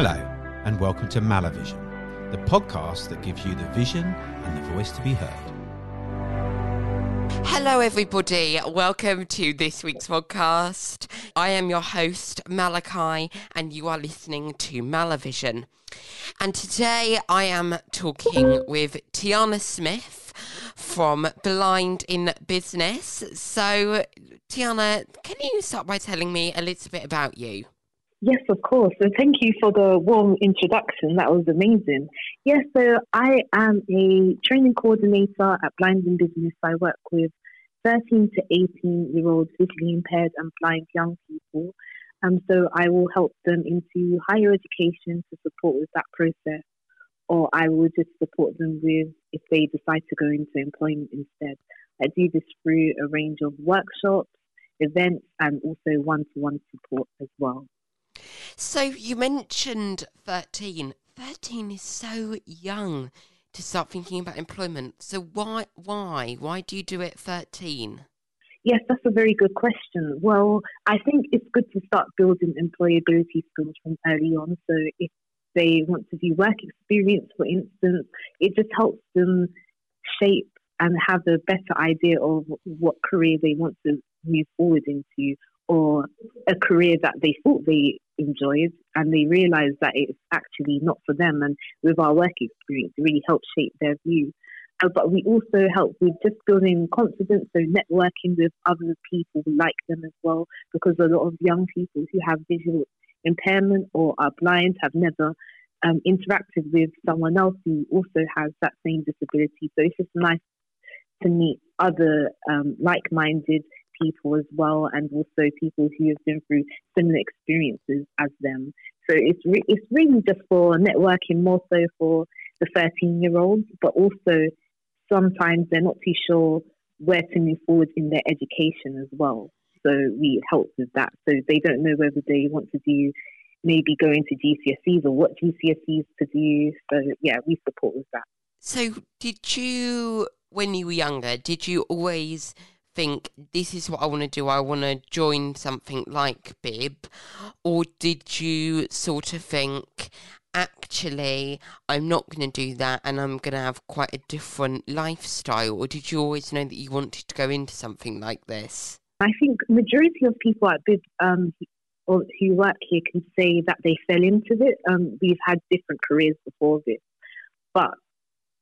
Hello, and welcome to Malavision, the podcast that gives you the vision and the voice to be heard. Hello, everybody. Welcome to this week's podcast. I am your host, Malachi, and you are listening to Malavision. And today I am talking with Tyana Smith from Blind in Business. So, Tyana, can you start by telling me a little bit about you? Yes, of course. And thank you for the warm introduction. That was amazing. Yes, so I am a training coordinator at Blind in Business. I work with 13 to 18 year olds visually impaired and blind young people. And so I will help them into higher education to support with that process, or I will just support them with if they decide to go into employment instead. I do this through a range of workshops, events, and also one to one support as well. So you mentioned 13. 13 is so young to start thinking about employment. So why why why do you do it 13? Yes, that's a very good question. Well, I think it's good to start building employability skills from early on. So if they want to do work experience, for instance, it just helps them shape and have a better idea of what career they want to move forward into or a career that they thought they enjoyed and they realize that it's actually not for them. And with our work experience, it really helps shape their view. Uh, but we also help with just building confidence, so networking with other people like them as well, because a lot of young people who have visual impairment or are blind have never um, interacted with someone else who also has that same disability. So it's just nice to meet other um, like-minded people as well, and also people who have been through similar experiences as them. So it's re- it's really just for networking, more so for the 13 year olds, but also sometimes they're not too sure where to move forward in their education as well. So we help with that. So they don't know whether they want to do maybe go into GCSEs or what GCSEs to do. So yeah, we support with that. So did you, when you were younger, did you always think this is what I want to do, I want to join something like Bib? Or did you sort of think, actually, I'm not going to do that and I'm going to have quite a different lifestyle? Or did you always know that you wanted to go into something like this? I think majority of people at Bib um, or who work here can say that they fell into it. Um, we've had different careers before this, but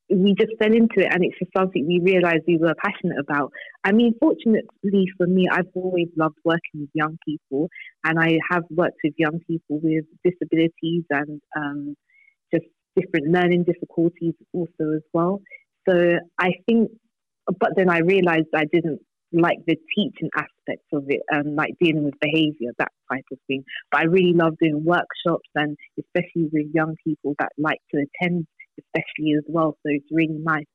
we just fell into it and it's just something we realized we were passionate about. I mean, fortunately for me, I've always loved working with young people and I have worked with young people with disabilities and um, just different learning difficulties also as well. So I think, but then I realized I didn't like the teaching aspects of it and like dealing with behavior, that type of thing. But I really love doing workshops and especially with young people that like to attend especially as well. So it's really nice.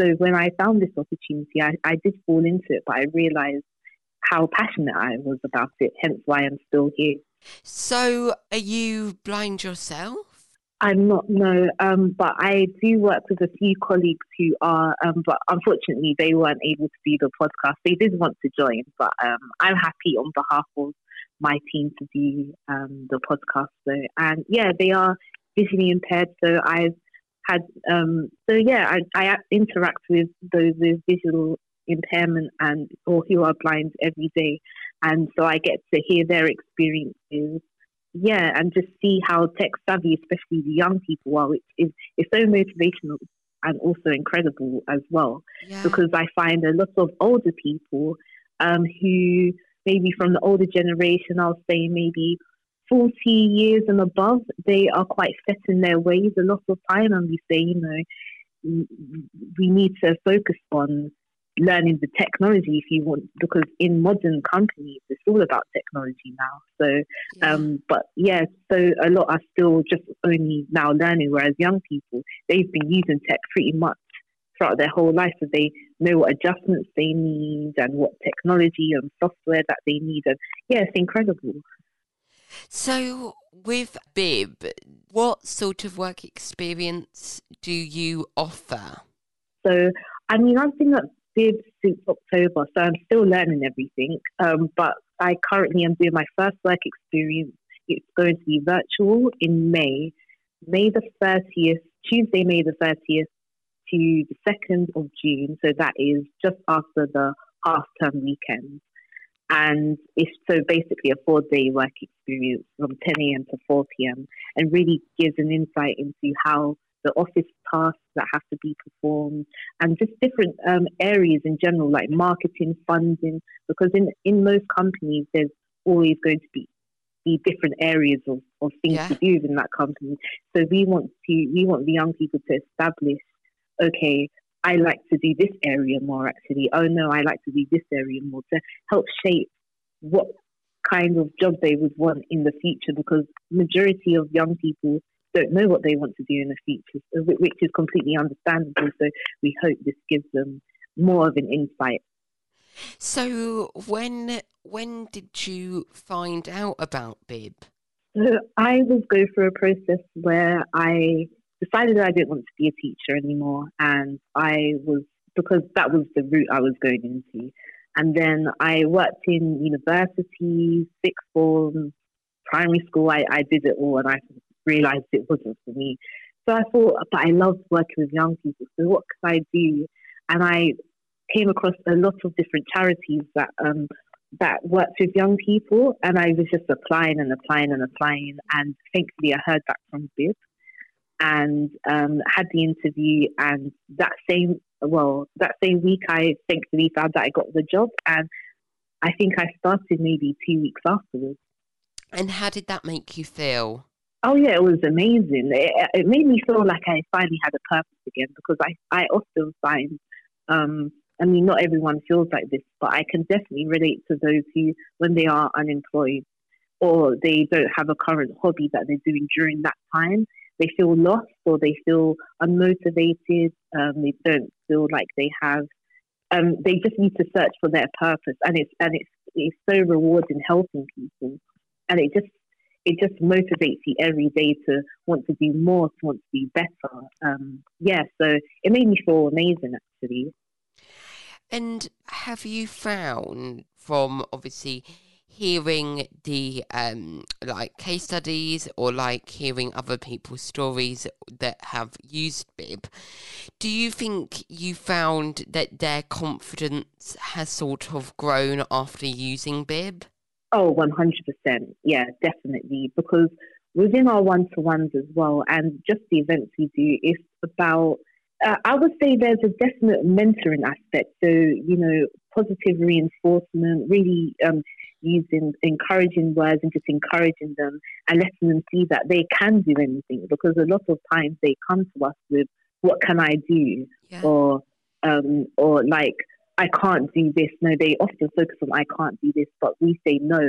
So when I found this opportunity, I, I did fall into it, but I realized how passionate I was about it, hence why I'm still here. So are you blind yourself? I'm not, no, um, but I do work with a few colleagues who are, um, but unfortunately they weren't able to do the podcast. They did want to join, but um, I'm happy on behalf of my team to do um, the podcast. So, and yeah, they are visually impaired, so I've had um, so yeah, I, I interact with those with visual impairment and or who are blind every day, and so I get to hear their experiences. Yeah, and just see how tech savvy, especially the young people, are, which is is so motivational and also incredible as well. Yeah. Because I find a lot of older people um, who maybe from the older generation, I'll say maybe 40 years and above, they are quite set in their ways a lot of time. And we say, you know, we need to focus on learning the technology if you want, because in modern companies, it's all about technology now. So, yeah. um, but yeah, so a lot are still just only now learning, whereas young people, they've been using tech pretty much throughout their whole life. So they know what adjustments they need and what technology and software that they need. And yeah, it's incredible. So, with Bib, what sort of work experience do you offer? So, I mean, I've been at Bib since October, so I'm still learning everything. Um, but I currently am doing my first work experience it's going to be virtual in May, May the 30th, Tuesday, May the 30th to the 2nd of June. So that is just after the half term weekend. And it's so basically a four day work experience from 10 a.m. to 4 p.m. and really gives an insight into how the office tasks that have to be performed and just different um, areas in general, like marketing, funding, because in, in most companies, there's always going to be be different areas of, of things yeah. to do in that company. So we want to we want the young people to establish, okay, I like to do this area more actually. Oh no, I like to do this area more to help shape what kind of job they would want in the future because majority of young people don't know what they want to do in the future, which is completely understandable. So we hope this gives them more of an insight. So when when did you find out about Bib? So I was going through a process where I decided that I didn't want to be a teacher anymore, and I was because that was the route I was going into. And then I worked in university, sixth form, primary school. I, I did it all, and I realized it wasn't for me. So I thought, but I loved working with young people. So what could I do? And I came across a lot of different charities that um, that worked with young people, and I was just applying and applying and applying. And thankfully, I heard back from Bib and um, had the interview. And that same well, that same week, I thankfully found that I got the job, and I think I started maybe two weeks afterwards. And how did that make you feel? Oh yeah, it was amazing. It, it made me feel like I finally had a purpose again because I, I often find, um, I mean, not everyone feels like this, but I can definitely relate to those who, when they are unemployed or they don't have a current hobby that they're doing during that time, they feel lost or they feel unmotivated. Um, they don't feel like they have. Um, they just need to search for their purpose, and it's and it's it's so rewarding helping people, and it just it just motivates you every day to want to do more, to want to be better. Um, yeah, so it made me feel amazing actually. And have you found from obviously hearing the um, like case studies or like hearing other people's stories that have used bib do you think you found that their confidence has sort of grown after using bib? Oh 100% yeah definitely. Because within our one-to-ones as well and just the events we do it's about uh, I would say there's a definite mentoring aspect. So, you know, positive reinforcement, really um, using encouraging words and just encouraging them and letting them see that they can do anything because a lot of times they come to us with what can I do yeah. or um, or like I can't do this. No, they often focus on I can't do this, but we say no.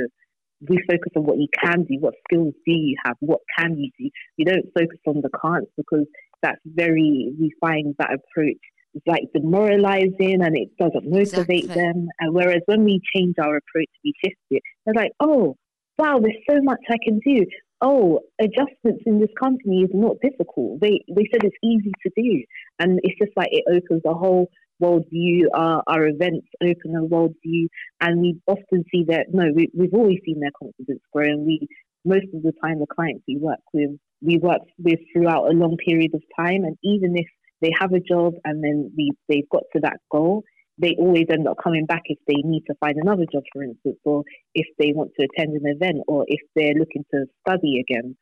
We focus on what you can do. What skills do you have? What can you do? We don't focus on the can'ts because that's very we find that approach like demoralizing and it doesn't motivate exactly. them. And whereas when we change our approach, we shift it, they're like, oh, wow, there's so much I can do. Oh, adjustments in this company is not difficult. They they said it's easy to do, and it's just like it opens a whole world view. Our uh, our events open a world view, and we often see that. No, we, we've always seen their confidence grow, and we most of the time the clients we work with we work with throughout a long period of time, and even if they have a job and then we, they've got to that goal, they always end up coming back if they need to find another job, for instance, or if they want to attend an event, or if they're looking to study again.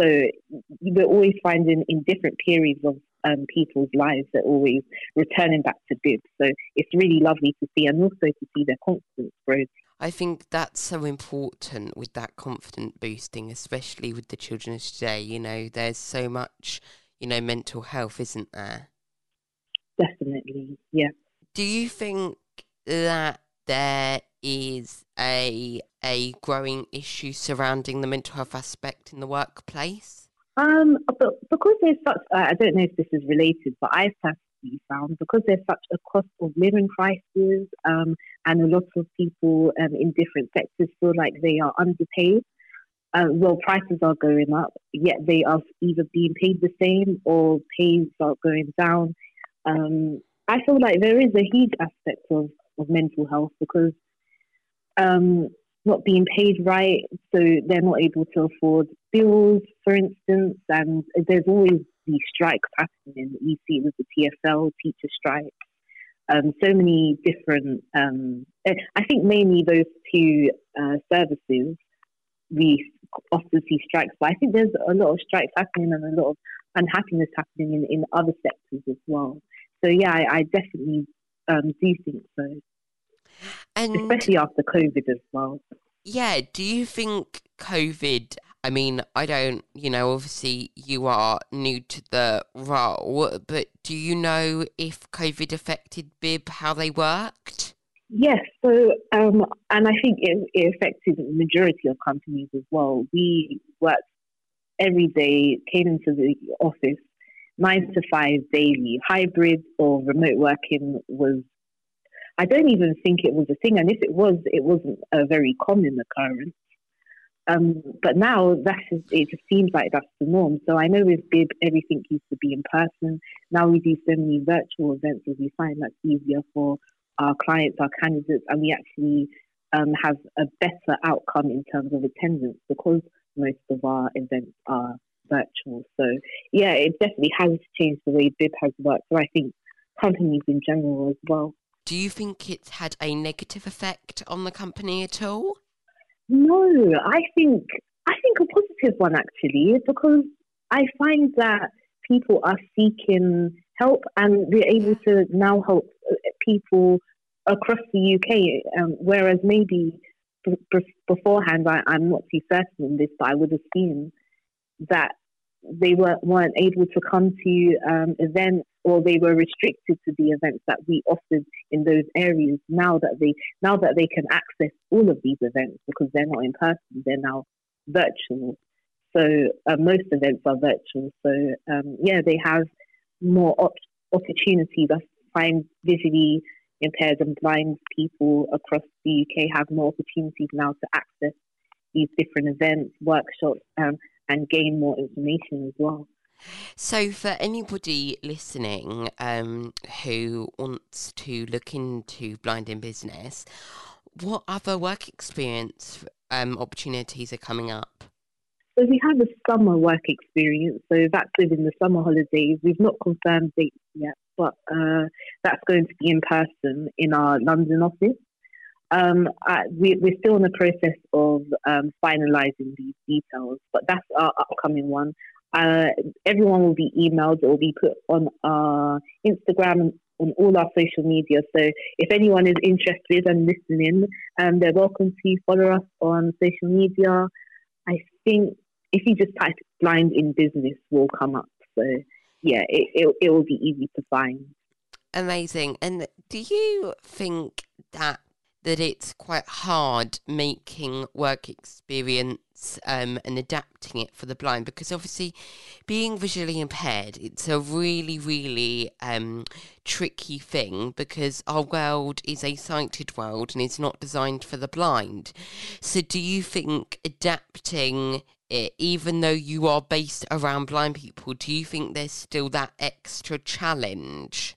So we're always finding in different periods of um, people's lives, they're always returning back to bib. So it's really lovely to see, and also to see their confidence grow. I think that's so important with that confident boosting, especially with the children today. You know, there's so much you know, mental health, isn't there? Definitely, yeah. Do you think that there is a a growing issue surrounding the mental health aspect in the workplace? Um, but because there's such, uh, I don't know if this is related, but I've personally found because there's such a cost of living crisis, um, and a lot of people um, in different sectors feel like they are underpaid uh, well, prices are going up, yet they are either being paid the same or pays are going down. Um, I feel like there is a huge aspect of, of mental health because um, not being paid right, so they're not able to afford bills, for instance. And there's always these strikes happening. That you see it with the TFL teacher strike. Um, so many different. Um, I think mainly those two uh, services we often see strikes, but I think there's a lot of strikes happening and a lot of unhappiness happening in, in other sectors as well. So yeah, I, I definitely um, do think so. And especially after COVID as well. Yeah, do you think COVID? I mean, I don't, you know, obviously you are new to the role, but do you know if COVID affected BIB how they worked? Yes, so um, and I think it, it affected the majority of companies as well. We worked every day, came into the office nine to five daily. Hybrid or remote working was I don't even think it was a thing, and if it was, it wasn't a very common occurrence. Um, but now that's just, it just seems like that's the norm. So I know with Bib, everything used to be in person. Now we do so many virtual events, as we find that's easier for our clients, our candidates, and we actually um, have a better outcome in terms of attendance because most of our events are virtual. So yeah, it definitely has changed the way Bib has worked. So I think companies in general as well. Do you think it's had a negative effect on the company at all? No, I think I think a positive one actually, because I find that people are seeking help and we're able to now help uh, people across the UK. Um, whereas maybe b- b- beforehand, I, am not too certain in this, but I would assume that they were, weren't able to come to um, events or they were restricted to the events that we offered in those areas. Now that they now that they can access all of these events because they're not in person, they're now virtual. So uh, most events are virtual. So um, yeah, they have more op- opportunities. I find visually impaired and blind people across the UK have more opportunities now to access these different events, workshops, um, and gain more information as well. So, for anybody listening um, who wants to look into blind in business, what other work experience um, opportunities are coming up? So we have a summer work experience. So that's within the summer holidays. We've not confirmed dates yet, but uh, that's going to be in person in our London office. Um, we, are still in the process of um, finalising these details, but that's our upcoming one. Uh, everyone will be emailed. It will be put on our Instagram and on all our social media. So if anyone is interested and listening, um, they're welcome to follow us on social media. I think if you just type "blind in business," will come up. So yeah, it, it, it will be easy to find. Amazing. And do you think that that it's quite hard making work experience um, and adapting it for the blind because obviously being visually impaired it's a really really um, tricky thing because our world is a sighted world and it's not designed for the blind so do you think adapting it even though you are based around blind people do you think there's still that extra challenge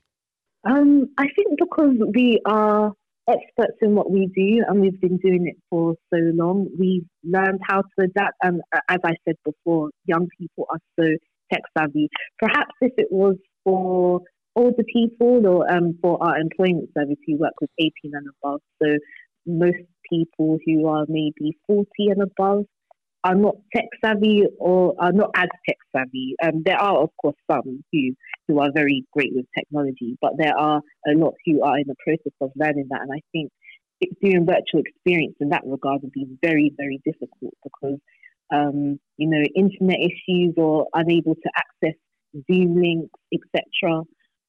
um, I think because we are experts in what we do and we've been doing it for so long. We've learned how to adapt. And uh, as I said before, young people are so tech savvy. Perhaps if it was for older people or um, for our employment service who work with 18 and above, so most people who are maybe 40 and above are not tech savvy or are not as tech savvy. Um, there are, of course, some who who are very great with technology, but there are a lot who are in the process of learning that. And I think doing virtual experience in that regard would be very, very difficult because um, you know internet issues or unable to access Zoom links, etc.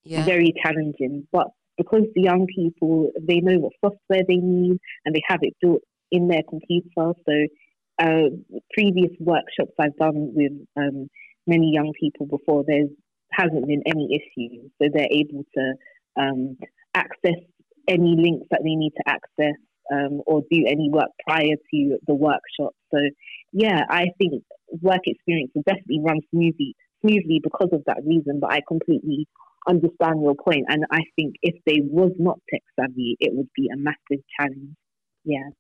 Yeah. Very challenging, but because the young people they know what software they need and they have it built in their computer, so uh, previous workshops I've done with um, many young people before, there hasn't been any issues. So they're able to um, access any links that they need to access um, or do any work prior to the workshop. So, yeah, I think work experience will definitely run smoothly, smoothly because of that reason. But I completely understand your point, and I think if they was not tech savvy, it would be a massive challenge. Yeah.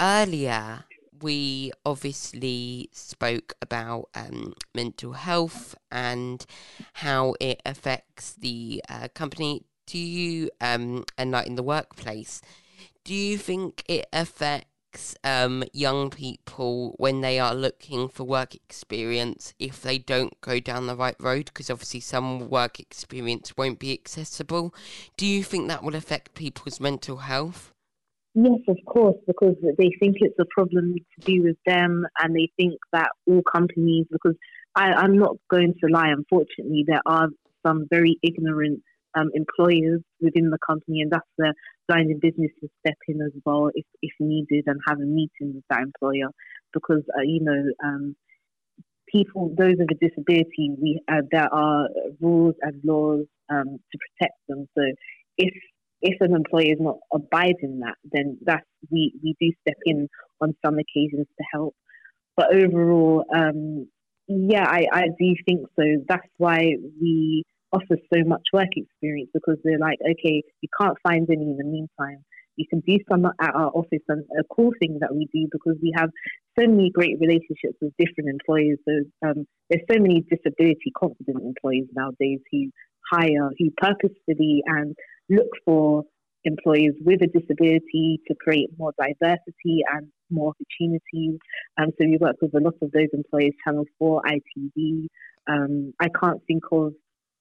earlier we obviously spoke about um, mental health and how it affects the uh, company. Do you, um, and like in the workplace, do you think it affects um, young people when they are looking for work experience if they don't go down the right road? Because obviously, some work experience won't be accessible. Do you think that will affect people's mental health? Yes, of course, because they think it's a problem to do with them, and they think that all companies. Because I, I'm not going to lie, unfortunately, there are some very ignorant um, employers within the company, and that's where business to step in as well if, if needed and have a meeting with that employer because uh, you know um, people those with a disability we uh, there are rules and laws um, to protect them. So if if an employer is not abiding that, then that's we, we do step in on some occasions to help. But overall, um, yeah, I, I do think so. That's why we offer so much work experience because they're like, okay, you can't find any in the meantime. You can do some at our office, and a cool thing that we do because we have so many great relationships with different employers. So um, there's so many disability confident employees nowadays who hire, who purposefully and look for employees with a disability to create more diversity and more opportunities. Um, so we work with a lot of those employees, Channel 4, ITV. Um, I can't think of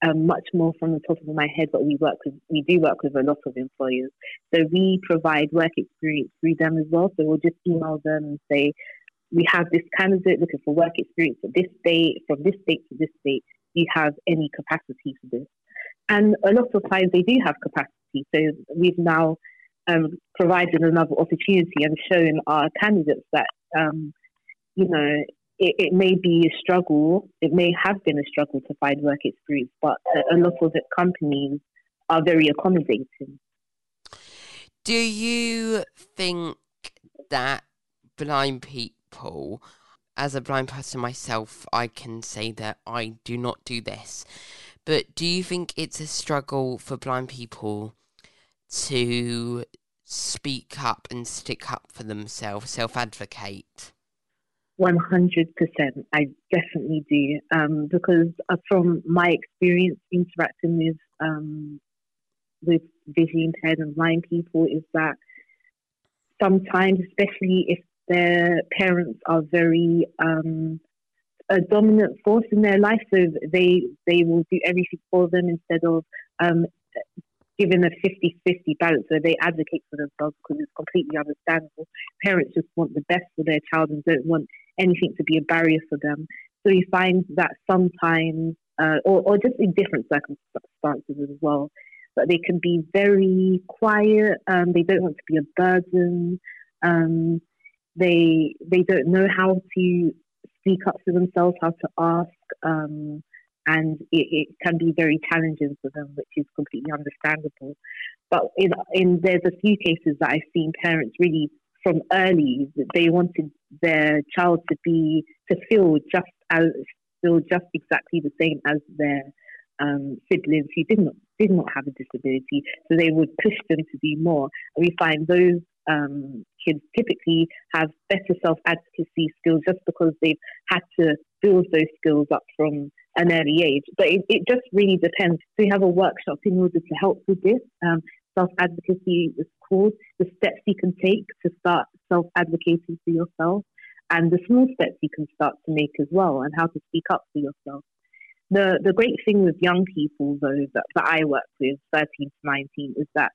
um, much more from the top of my head, but we work with, we do work with a lot of employers. So we provide work experience through them as well. So we'll just email them and say, we have this candidate looking for work experience at this date, from this date to this date. Do you have any capacity for this? And a lot of times they do have capacity. So we've now um, provided another opportunity and shown our candidates that, um, you know, it, it, may be a struggle. It may have been a struggle to find work experience, but a, a lot of the companies are very accommodating. Do you think that blind people as a blind person myself, I can say that I do not do this. But do you think it's a struggle for blind people to speak up and stick up for themselves, self advocate? 100%. I definitely do. Um, because uh, from my experience interacting with, um, with visually impaired and blind people, is that sometimes, especially if their parents are very um, a dominant force in their life, so they they will do everything for them instead of um, giving a 50-50 balance where they advocate for themselves because it's completely understandable. Parents just want the best for their child and don't want anything to be a barrier for them. So you find that sometimes, uh, or, or just in different circumstances as well, but they can be very quiet. Um, they don't want to be a burden. Um, they they don't know how to speak up for themselves, how to ask, um, and it, it, can be very challenging for them, which is completely understandable. But in, in there's a few cases that I've seen parents really from early they wanted their child to be to feel just as feel just exactly the same as their um, siblings who did not did not have a disability, so they would push them to do more. And we find those um, kids typically have better self advocacy skills just because they've had to build those skills up from an early age. But it, it just really depends. We have a workshop in order to help with this. Um, self advocacy is called the steps you can take to start self advocating for yourself and the small steps you can start to make as well and how to speak up for yourself. The the great thing with young people though that, that I work with, thirteen to nineteen, is that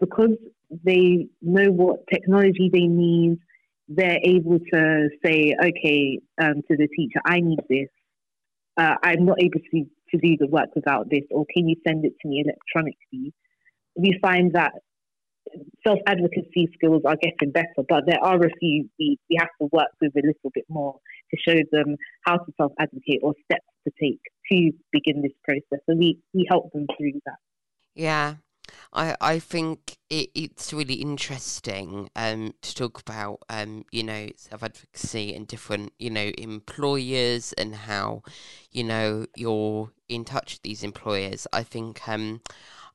because they know what technology they need, they're able to say, okay, um, to the teacher, I need this. Uh, I'm not able to, to do the work without this, or can you send it to me electronically? We find that self advocacy skills are getting better, but there are a few we, we have to work with a little bit more to show them how to self advocate or steps to take to begin this process. So we, we help them through that. Yeah, I, I think it, it's really interesting um, to talk about, um, you know, self advocacy and different, you know, employers and how, you know, you're in touch with these employers. I think um,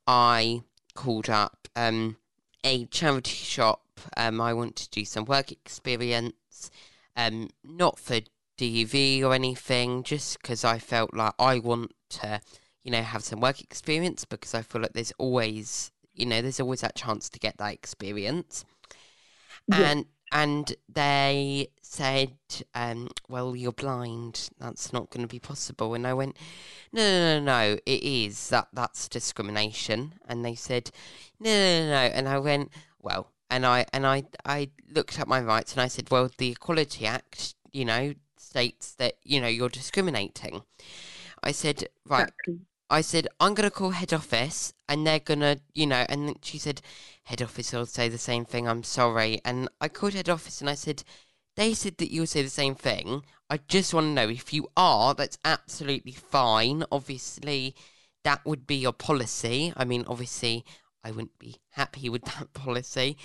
I called up um, a charity shop Um, I want to do some work experience, um, not for DV or anything, just because I felt like I want to, you know, have some work experience because I feel like there's always, you know, there's always that chance to get that experience. Yeah. And and they said, um, "Well, you're blind. That's not going to be possible." And I went, "No, no, no, no. It is that. That's discrimination." And they said, "No, no, no, no." And I went, "Well," and I and I I looked at my rights and I said, "Well, the Equality Act, you know, states that you know you're discriminating." I said, "Right." Exactly. I said, I'm going to call head office and they're going to, you know, and she said, head office will say the same thing. I'm sorry. And I called head office and I said, they said that you'll say the same thing. I just want to know if you are, that's absolutely fine. Obviously, that would be your policy. I mean, obviously, I wouldn't be happy with that policy.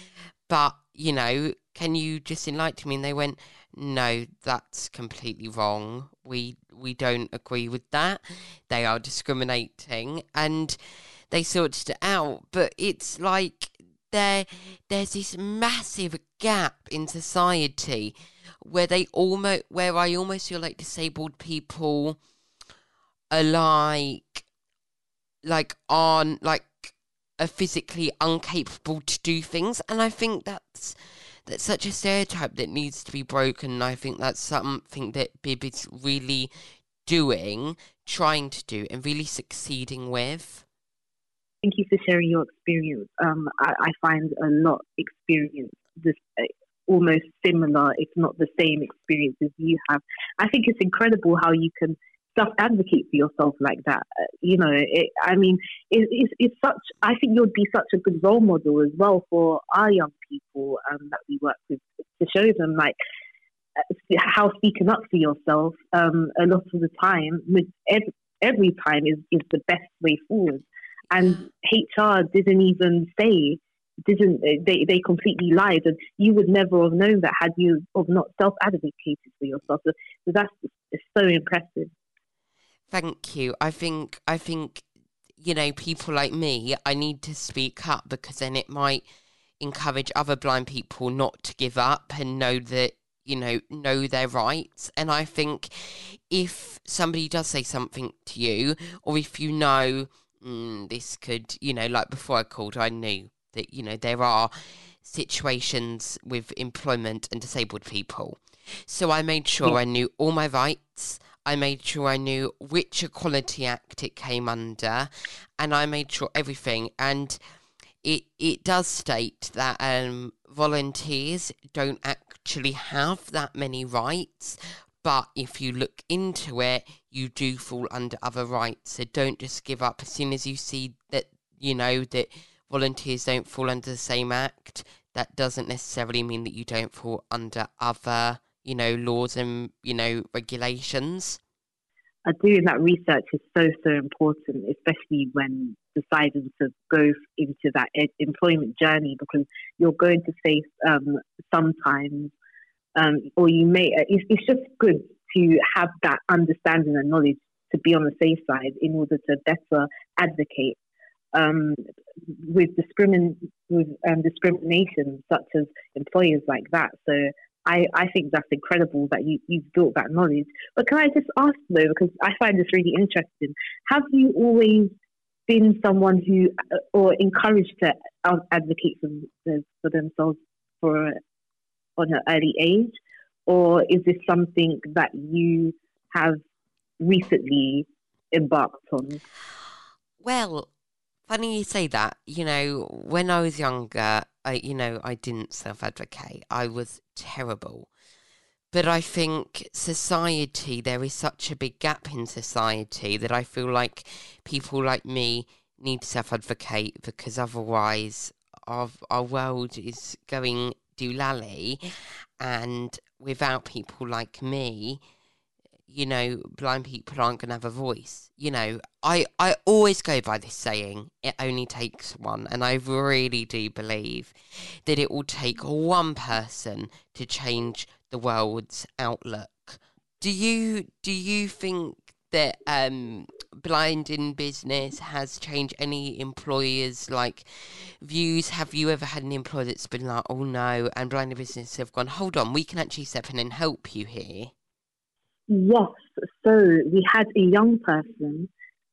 But, you know, can you just enlighten me? And they went, no, that's completely wrong. We we don't agree with that. They are discriminating, and they sorted it out. But it's like there there's this massive gap in society where they almost where I almost feel like disabled people are like like on like are physically incapable to do things, and I think that's that's such a stereotype that needs to be broken. And I think that's something that Bib is really doing, trying to do, and really succeeding with. Thank you for sharing your experience. Um, I, I find a lot experience this uh, almost similar, if not the same experience as you have. I think it's incredible how you can self advocate for yourself like that. Uh, you know, it, I mean, it, it's, it's such. I think you'd be such a good role model as well for our young people um, that we work with to show them like uh, how speaking up for yourself um, a lot of the time, with every, every time, is is the best way forward. And HR didn't even say didn't they they completely lied and you would never have known that had you have not self advocated for yourself so, so that's so impressive Thank you. I think I think you know people like me. I need to speak up because then it might encourage other blind people not to give up and know that you know know their rights. And I think if somebody does say something to you, or if you know mm, this could, you know, like before I called, I knew that you know there are situations with employment and disabled people. So I made sure. I knew all my rights. I made sure I knew which Equality Act it came under, and I made sure everything. And it it does state that um, volunteers don't actually have that many rights, but if you look into it, you do fall under other rights. So don't just give up as soon as you see that you know that volunteers don't fall under the same act. That doesn't necessarily mean that you don't fall under other you know laws and you know regulations. uh, doing that research is so so important, especially when deciding to go into that employment journey because you're going to face um, sometimes, um, or you may. uh, It's, it's just good to have that understanding and knowledge to be on the safe side in order to better advocate um, with discrimin with um, discrimination such as employers like that. So. I, I think that's incredible that you, you've built that knowledge. But can I just ask though, because I find this really interesting, have you always been someone who, uh, or encouraged to advocate for, for themselves for on an early age, or is this something that you have recently embarked on? Well, funny you say that. You know, when I was younger, I you know I didn't self advocate. I was terrible. But I think society, there is such a big gap in society that I feel like people like me need to self advocate because otherwise our, our world is going doolally. And without people like me, you know, blind people aren't going to have a voice. You know, I, I always go by this saying, it only takes one. And I really do believe that it will take one person to change the world's outlook. Do you do you think that um, blind in business has changed any employers like views? Have you ever had an employer that's been like, oh no, and blind in business have gone, hold on, we can actually step in and help you here? Yes. So we had a young person,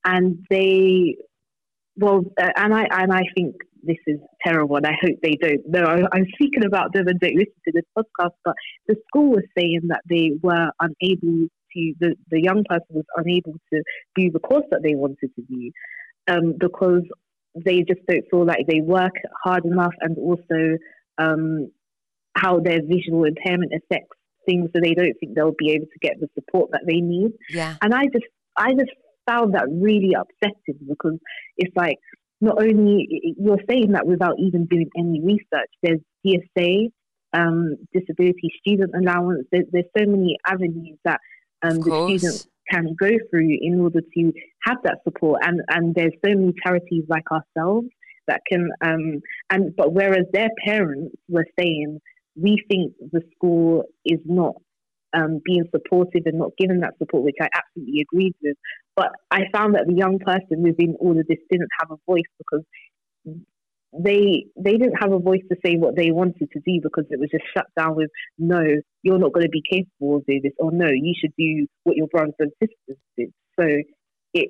and they, well, uh, and I and I think this is terrible, and I hope they don't. No, I, I'm speaking about them and don't listen to this podcast. But the school was saying that they were unable to. The the young person was unable to do the course that they wanted to do um, because they just don't feel like they work hard enough, and also um, how their visual impairment affects things, so they don't think they'll be able to get the support that they need. Yeah. And I just, I just found that really upsetting because it's like not only you're saying that without even doing any research. There's DSA, um, disability student allowance. There's, there's so many avenues that um, the students can go through in order to have that support. And and there's so many charities like ourselves that can um, and but whereas their parents were saying we think the school is not um, being supportive and not giving that support, which I absolutely agreed with. But I found that the young person within all of this didn't have a voice because they they didn't have a voice to say what they wanted to do because it was just shut down with no, you're not going to be capable of doing this, or no, you should do what your brothers and sisters did. So it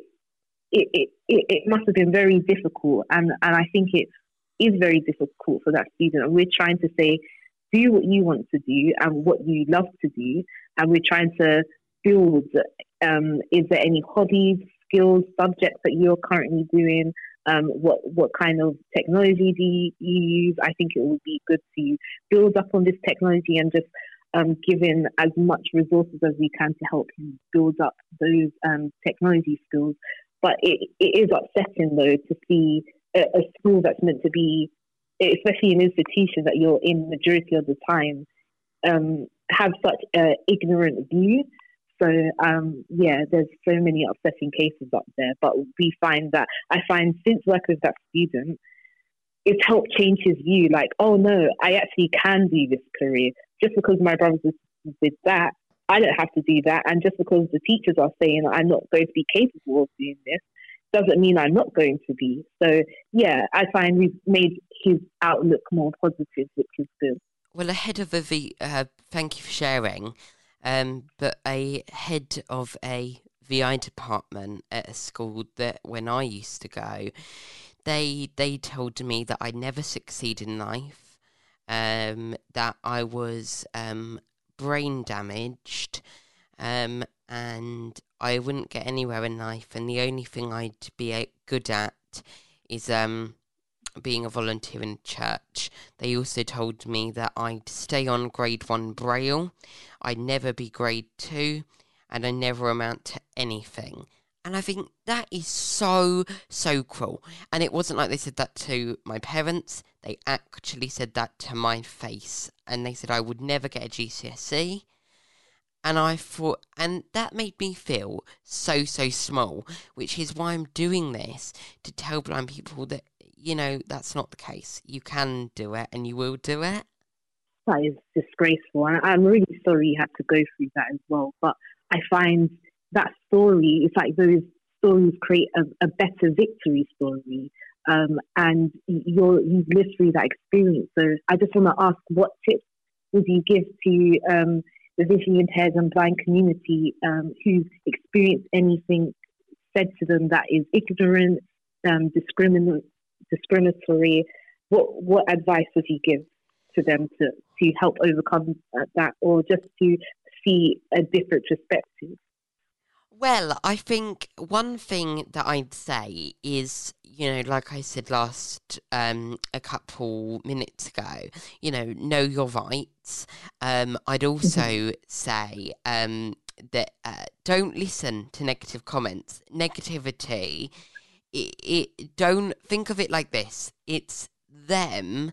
it, it, it, it must have been very difficult and, and I think it is very difficult for that student. And we're trying to say do what you want to do and what you love to do. And we're trying to build um, is there any hobbies, skills, subjects that you're currently doing? Um, what what kind of technology do you use? I think it would be good to build up on this technology and just um, giving as much resources as we can to help you build up those um, technology skills. But it, it is upsetting though to see a, a school that's meant to be especially in institutions that you're in majority of the time, um, have such an ignorant view. So um, yeah, there's so many upsetting cases up there. But we find that I find since working with that student, it's helped change his view. Like, oh no, I actually can do this career. Just because my brothers did that, I don't have to do that. And just because the teachers are saying I'm not going to be capable of doing this, doesn't mean I'm not going to be. So yeah, I find we've made his outlook more positive, which is good. Well, ahead of a V, uh, thank you for sharing. Um, but a head of a VI department at a school that when I used to go, they they told me that I'd never succeed in life, um, that I was um, brain damaged, um, and I wouldn't get anywhere in life, and the only thing I'd be good at is um, being a volunteer in church. They also told me that I'd stay on grade one braille, I'd never be grade two, and I'd never amount to anything. And I think that is so, so cruel. And it wasn't like they said that to my parents, they actually said that to my face. And they said I would never get a GCSE and I thought, and that made me feel so, so small, which is why I'm doing this to tell blind people that, you know, that's not the case. You can do it and you will do it. That is disgraceful. And I'm really sorry you had to go through that as well. But I find that story, it's like those stories create a, a better victory story. Um, and you're, you've lived through that experience. So I just want to ask what tips would you give to um, the visually impaired and blind community um, who've experienced anything said to them that is ignorant, um, discrimin- discriminatory, what what advice would you give to them to to help overcome that, or just to see a different perspective? Well, I think one thing that I'd say is, you know, like I said last um, a couple minutes ago, you know, know your rights. Um, I'd mm-hmm. also say um, that uh, don't listen to negative comments. Negativity, it, it don't think of it like this. It's them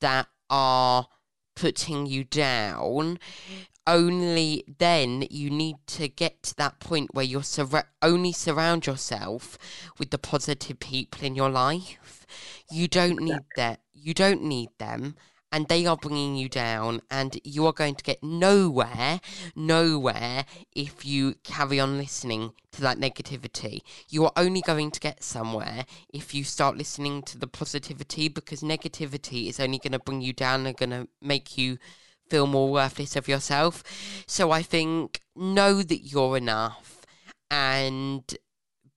that are putting you down only then you need to get to that point where you're sur- only surround yourself with the positive people in your life. You don't need that. You don't need them, and they are bringing you down, and you are going to get nowhere, nowhere if you carry on listening to that negativity. You are only going to get somewhere if you start listening to the positivity because negativity is only going to bring you down and going to make you feel more worthless of yourself. So I think know that you're enough and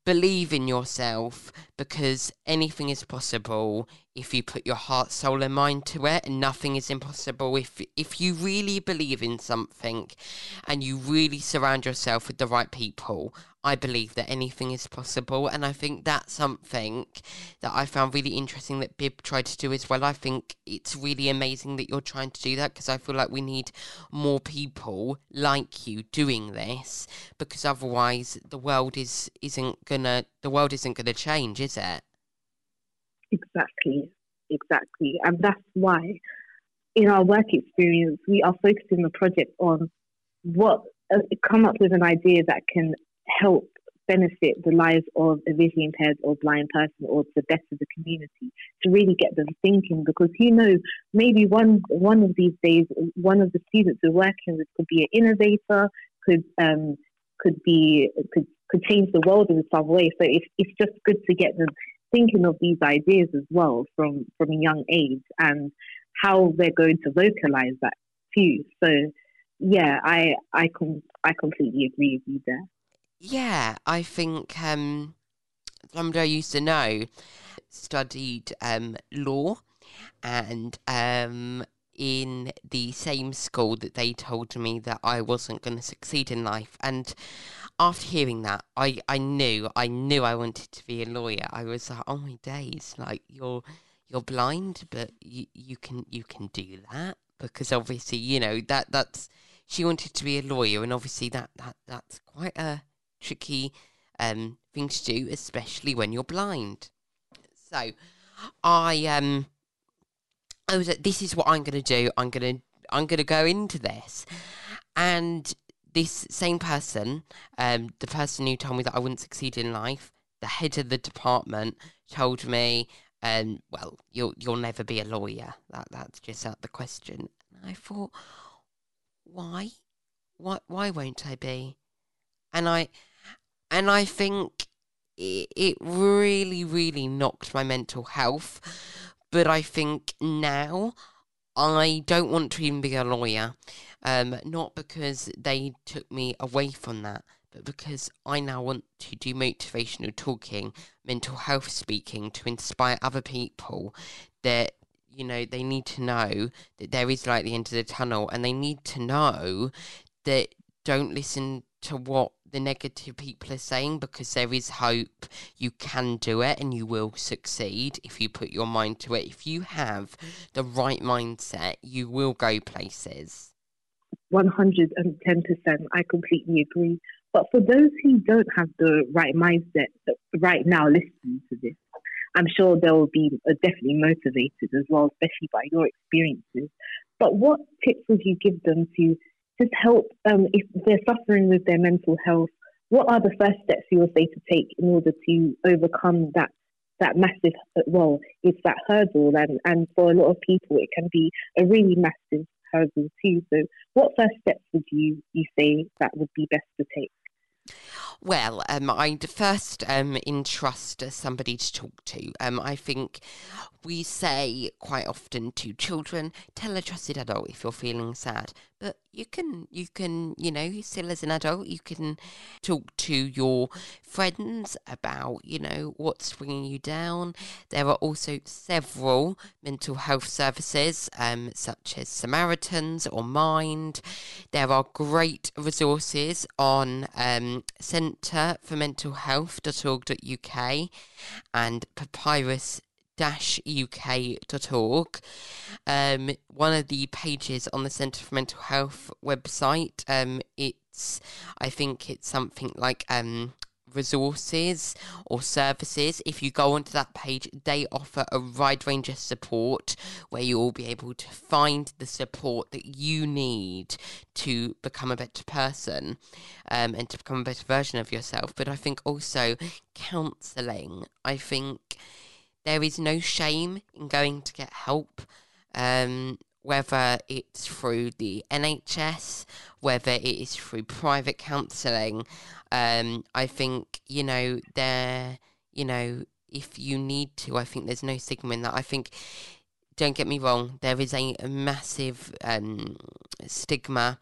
believe in yourself because anything is possible if you put your heart, soul, and mind to it, and nothing is impossible. If if you really believe in something, and you really surround yourself with the right people, I believe that anything is possible, and I think that's something that I found really interesting that Bib tried to do as well. I think it's really amazing that you're trying to do that because I feel like we need more people like you doing this because otherwise the world is isn't gonna the world isn't gonna change, is it? Exactly, exactly, and that's why in our work experience we are focusing the project on what uh, come up with an idea that can help benefit the lives of a visually impaired or blind person or to better the community to really get them thinking because who knows maybe one one of these days one of the students we're working with could be an innovator could um, could be could could change the world in some way. So it's, it's just good to get them thinking of these ideas as well from from a young age and how they're going to vocalize that too. So yeah i i com- i completely agree with you there yeah, I think um, somebody I used to know studied um, law, and um, in the same school that they told me that I wasn't going to succeed in life. And after hearing that, I, I knew I knew I wanted to be a lawyer. I was like, oh my days, like you're you're blind, but you, you can you can do that because obviously you know that that's she wanted to be a lawyer, and obviously that that that's quite a tricky um, thing to do, especially when you're blind. So, I um, I was like, this is what I'm going to do. I'm going to I'm going to go into this, and this same person, um, the person who told me that I wouldn't succeed in life, the head of the department, told me, um, well, you'll you'll never be a lawyer. That that's just out the question. And I thought, why, why, why won't I be? And I and I think it, really, really knocked my mental health. But I think now I don't want to even be a lawyer. Um, not because they took me away from that, but because I now want to do motivational talking, mental health speaking to inspire other people that you know they need to know that there is light at the end of the tunnel, and they need to know that don't listen to what the negative people are saying because there is hope. You can do it and you will succeed if you put your mind to it. If you have the right mindset, you will go places. 110%. I completely agree. But for those who don't have the right mindset right now listening to this, I'm sure they will be definitely motivated as well, especially by your experiences. But what tips would you give them to just help um, if they're suffering with their mental health. What are the first steps you would say to take in order to overcome that that massive uh, well, it's that hurdle, and and for a lot of people, it can be a really massive hurdle too. So, what first steps would you you say that would be best to take? Well, um, I'd first um, entrust somebody to talk to. Um, I think we say quite often to children, tell a trusted adult if you're feeling sad. But you can, you can, you know, still as an adult, you can talk to your friends about, you know, what's bringing you down. There are also several mental health services, um, such as Samaritans or Mind. There are great resources on um, Centre for Mental Health.org.uk and Papyrus uk.org. Um, one of the pages on the Centre for Mental Health website, um, it's, I think it's something like um, resources or services. If you go onto that page, they offer a wide range of support where you will be able to find the support that you need to become a better person um, and to become a better version of yourself. But I think also counselling, I think there is no shame in going to get help. Um, whether it's through the NHS, whether it is through private counselling. Um, I think, you know, there, you know, if you need to, I think there's no stigma in that. I think don't get me wrong, there is a, a massive um, stigma,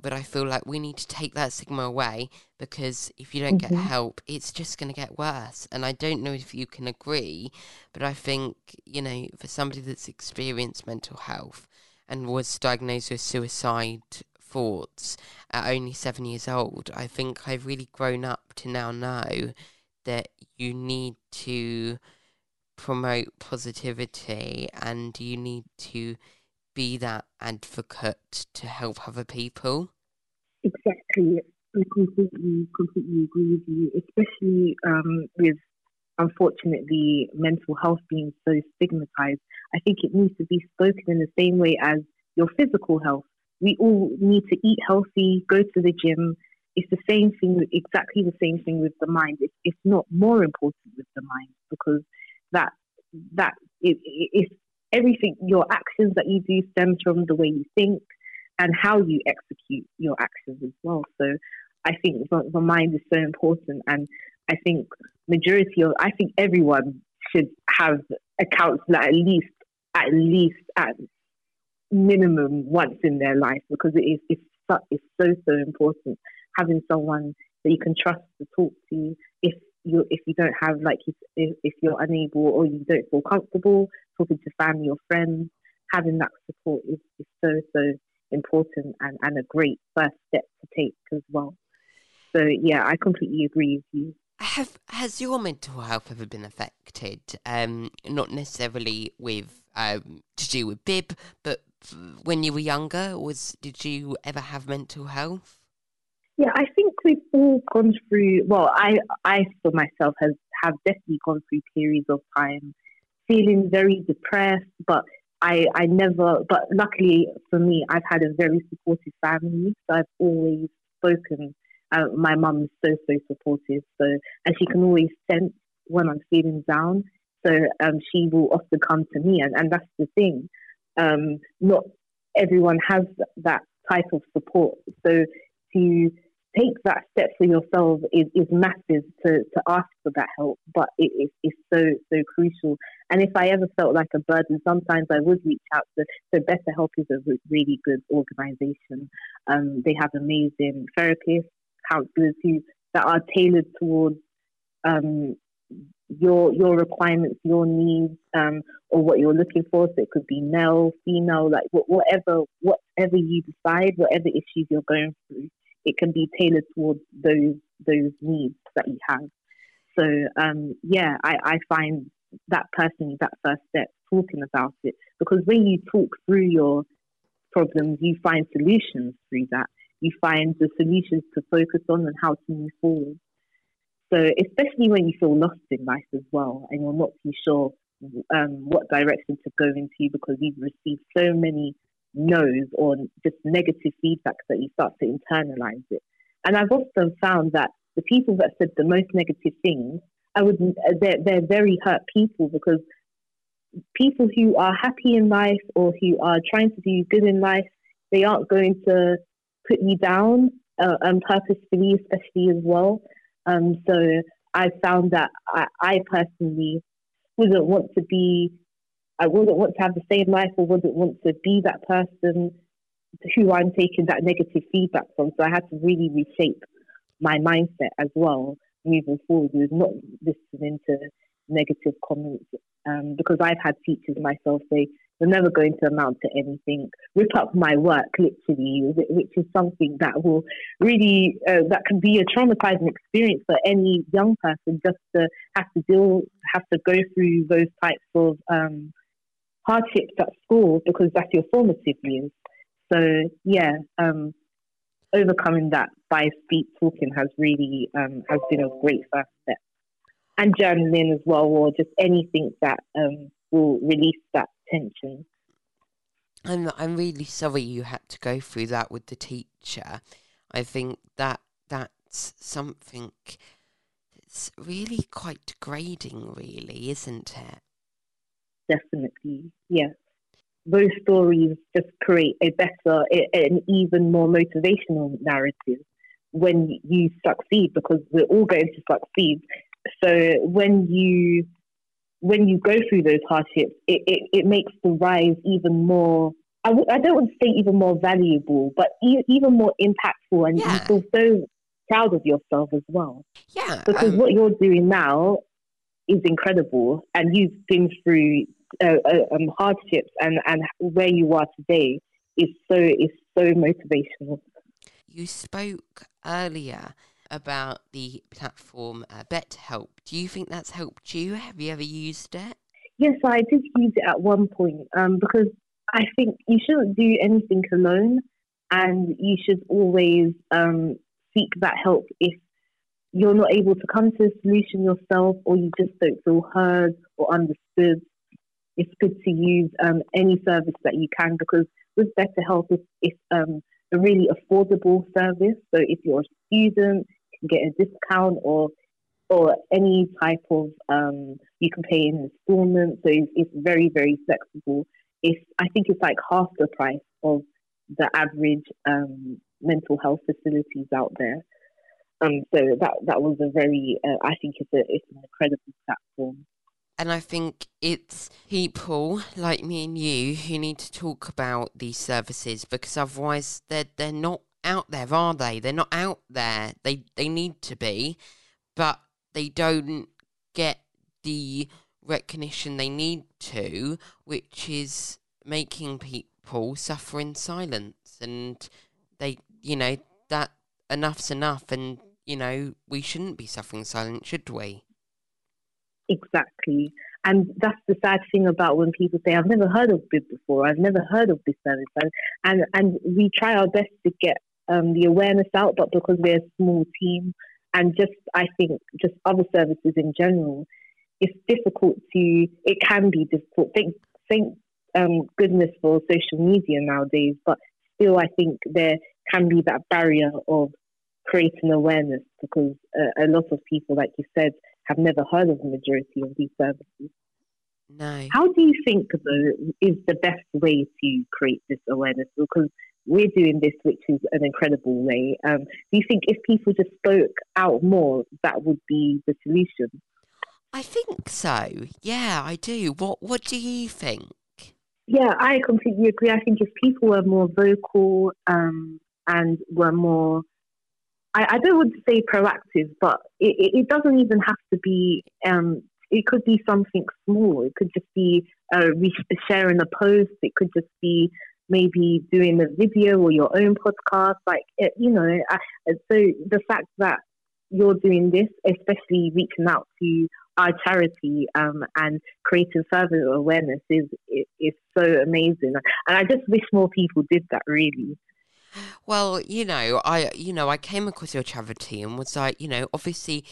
but I feel like we need to take that stigma away because if you don't mm-hmm. get help, it's just going to get worse. And I don't know if you can agree, but I think, you know, for somebody that's experienced mental health and was diagnosed with suicide thoughts at only seven years old, I think I've really grown up to now know that you need to promote positivity and you need to be that advocate to help other people. Exactly. I completely, completely agree with you, especially um, with unfortunately mental health being so stigmatized. I think it needs to be spoken in the same way as your physical health. We all need to eat healthy, go to the gym. It's the same thing, exactly the same thing with the mind. It's, it's not more important with the mind because that that everything your actions that you do stems from the way you think and how you execute your actions as well. So I think the, the mind is so important, and I think majority of I think everyone should have a counselor at least at least at minimum once in their life because it is it's, it's so so important having someone that you can trust to talk to if you if you don't have like if, if you're unable or you don't feel comfortable talking to family or friends, having that support is, is so so important and, and a great first step to take as well. So yeah, I completely agree with you. Have has your mental health ever been affected? Um, not necessarily with um to do with bib, but when you were younger, was did you ever have mental health? Yeah, I think we've all gone through. Well, I I for myself has have definitely gone through periods of time feeling very depressed, but I I never. But luckily for me, I've had a very supportive family, so I've always spoken. Uh, my mum is so so supportive, so and she can always sense when I'm feeling down. So um, she will often come to me, and, and that's the thing. Um, not everyone has that type of support. So to take that step for yourself is, is massive to, to ask for that help, but it is it's so, so crucial. And if I ever felt like a burden, sometimes I would reach out to, so BetterHelp is a really good organization. Um, they have amazing therapists, counselors who, that are tailored towards um, your your requirements, your needs, um, or what you're looking for. So it could be male, female, like whatever whatever you decide, whatever issues you're going through it can be tailored towards those those needs that you have. So um, yeah, I, I find that personally that first step talking about it because when you talk through your problems, you find solutions through that. You find the solutions to focus on and how to move forward. So especially when you feel lost in life as well, and you're not too sure um, what direction to go into because you've received so many no's or just negative feedback that you start to internalize it. And I've often found that the people that said the most negative things, I would they're, they're very hurt people because people who are happy in life or who are trying to do good in life, they aren't going to put you down uh, um, purposefully, especially as well. Um, so I found that I, I personally wouldn't want to be I wouldn't want to have the same life or wouldn't want to be that person who I'm taking that negative feedback from. So I had to really reshape my mindset as well moving forward with not listening to negative comments um, because I've had teachers myself say they're never going to amount to anything, rip up my work literally, which is something that will really uh, that can be a traumatizing experience for any young person just to have to deal, have to go through those types of um, hardships at school because that's your formative years. So yeah, um, overcoming that by speed talking has really um, has been a great first step, and journaling as well, or just anything that um, will release that tension. I'm I'm really sorry you had to go through that with the teacher. I think that that's something that's really quite degrading, really, isn't it? Definitely, yes. those stories just create a better, an even more motivational narrative when you succeed because we're all going to succeed. So when you when you go through those hardships, it, it, it makes the rise even more. I w- I don't want to say even more valuable, but e- even more impactful, and yeah. you feel so proud of yourself as well. Yeah, because um, what you're doing now is incredible, and you've been through uh, uh, um, hardships, and and where you are today is so is so motivational. You spoke earlier about the platform uh, BetterHelp. Do you think that's helped you? Have you ever used it? Yes, I did use it at one point um, because I think you shouldn't do anything alone, and you should always um, seek that help if you're not able to come to a solution yourself or you just don't feel heard or understood. It's good to use um, any service that you can because with BetterHelp, it's, it's um, a really affordable service. So if you're a student, you can get a discount or or any type of um, you can pay in installments. So it's, it's very very flexible. It's I think it's like half the price of the average um, mental health facilities out there. Um, so that that was a very uh, I think it's a it's an incredible platform. And I think it's people like me and you who need to talk about these services because otherwise they're they're not out there, are they? They're not out there. They they need to be, but they don't get the recognition they need to, which is making people suffer in silence. And they, you know, that enough's enough. And you know, we shouldn't be suffering silent, should we? Exactly. And that's the sad thing about when people say, I've never heard of BIB before, I've never heard of this service. And, and, and we try our best to get um, the awareness out, but because we're a small team and just, I think, just other services in general, it's difficult to, it can be difficult. Thank, thank um, goodness for social media nowadays, but still, I think there can be that barrier of creating awareness because uh, a lot of people, like you said, have never heard of the majority of these services. No. How do you think, though, is the best way to create this awareness? Because we're doing this, which is an incredible way. Um, do you think if people just spoke out more, that would be the solution? I think so. Yeah, I do. What What do you think? Yeah, I completely agree. I think if people were more vocal um, and were more I, I don't want to say proactive, but it, it doesn't even have to be. Um, it could be something small. It could just be uh, sharing a post. It could just be maybe doing a video or your own podcast. Like it, you know, I, so the fact that you're doing this, especially reaching out to our charity um, and creating further awareness, is is so amazing. And I just wish more people did that. Really. Well, you know, I you know, I came across your charity and was like, you know, obviously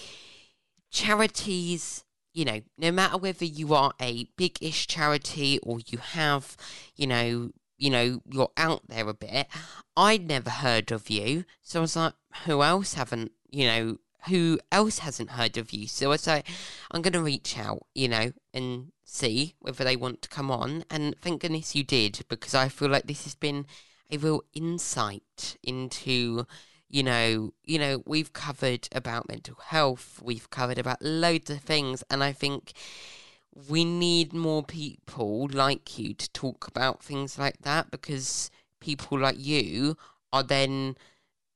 charities, you know, no matter whether you are a big-ish charity or you have, you know, you know, you're out there a bit. I'd never heard of you. So I was like, who else haven't, you know, who else hasn't heard of you? So I was like, I'm to reach out, you know, and see whether they want to come on. And thank goodness you did, because I feel like this has been a real insight into you know you know we've covered about mental health we've covered about loads of things and i think we need more people like you to talk about things like that because people like you are then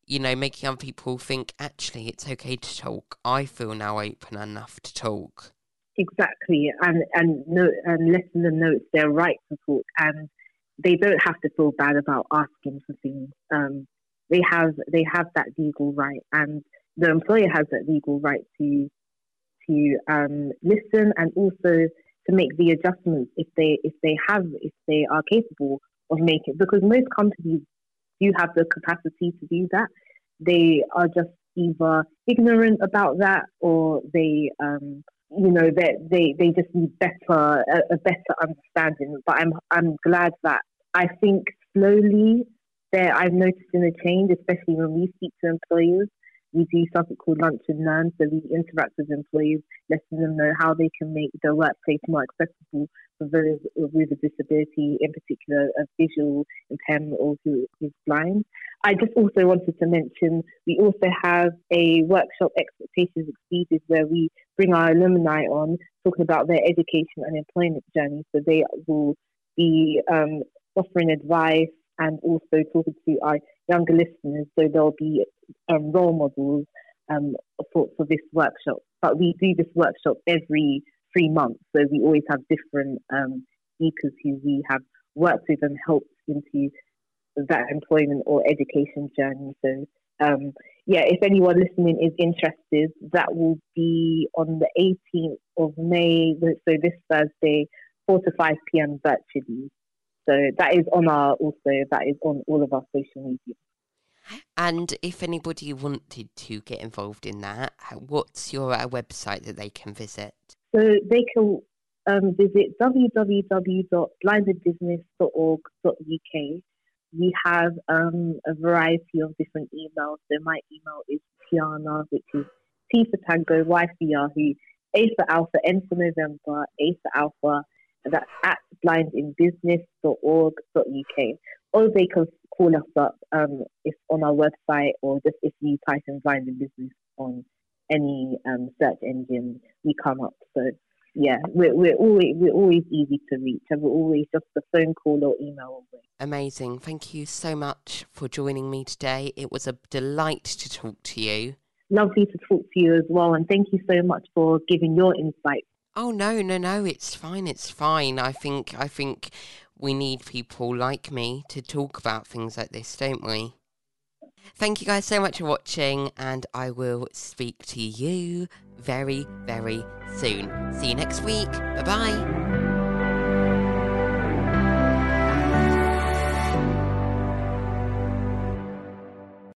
you know making other people think actually it's okay to talk. I feel now open enough to talk. Exactly and and no and letting them know it's their right to talk and they don't have to feel bad about asking for things. Um, they have they have that legal right, and the employer has that legal right to to um, listen and also to make the adjustments if they if they have if they are capable of making. Because most companies do have the capacity to do that. They are just either ignorant about that or they um, you know they they they just need better a, a, better understanding. But I'm I'm glad that I think slowly there I'm noticing a change, especially when we speak to employers. We do something called Lunch and Learn. So we interact with employees, letting them know how they can make their workplace more accessible for those with a disability, in particular a visual impairment or who is blind. I just also wanted to mention we also have a workshop, Expectations Exceeded, where we bring our alumni on talking about their education and employment journey. So they will be um, offering advice and also talking to our younger listeners. So there'll be um, role models um, for, for this workshop. But we do this workshop every three months. So we always have different um, speakers who we have worked with and helped into that employment or education journey. So um, yeah, if anyone listening is interested, that will be on the 18th of May, so this Thursday, 4 to 5 p.m. virtually. So that is on our also that is on all of our social media. And if anybody wanted to get involved in that, what's your uh, website that they can visit? So they can um, visit www.blindinbusiness.org.uk. We have um, a variety of different emails. So my email is Tyana, which is T for Tango, Y for Yahoo, A for Alpha, N for November, A for Alpha, that's at blindinbusiness.org.uk. Or they can call us up um, if on our website or just if you type in blind in business on any um, search engine, we come up. So yeah, we're, we're always we're always easy to reach, and we're always just a phone call or email away. Amazing! Thank you so much for joining me today. It was a delight to talk to you. Lovely to talk to you as well, and thank you so much for giving your insights. Oh no, no, no! It's fine. It's fine. I think I think we need people like me to talk about things like this, don't we? Thank you guys so much for watching, and I will speak to you very, very soon. See you next week. Bye bye.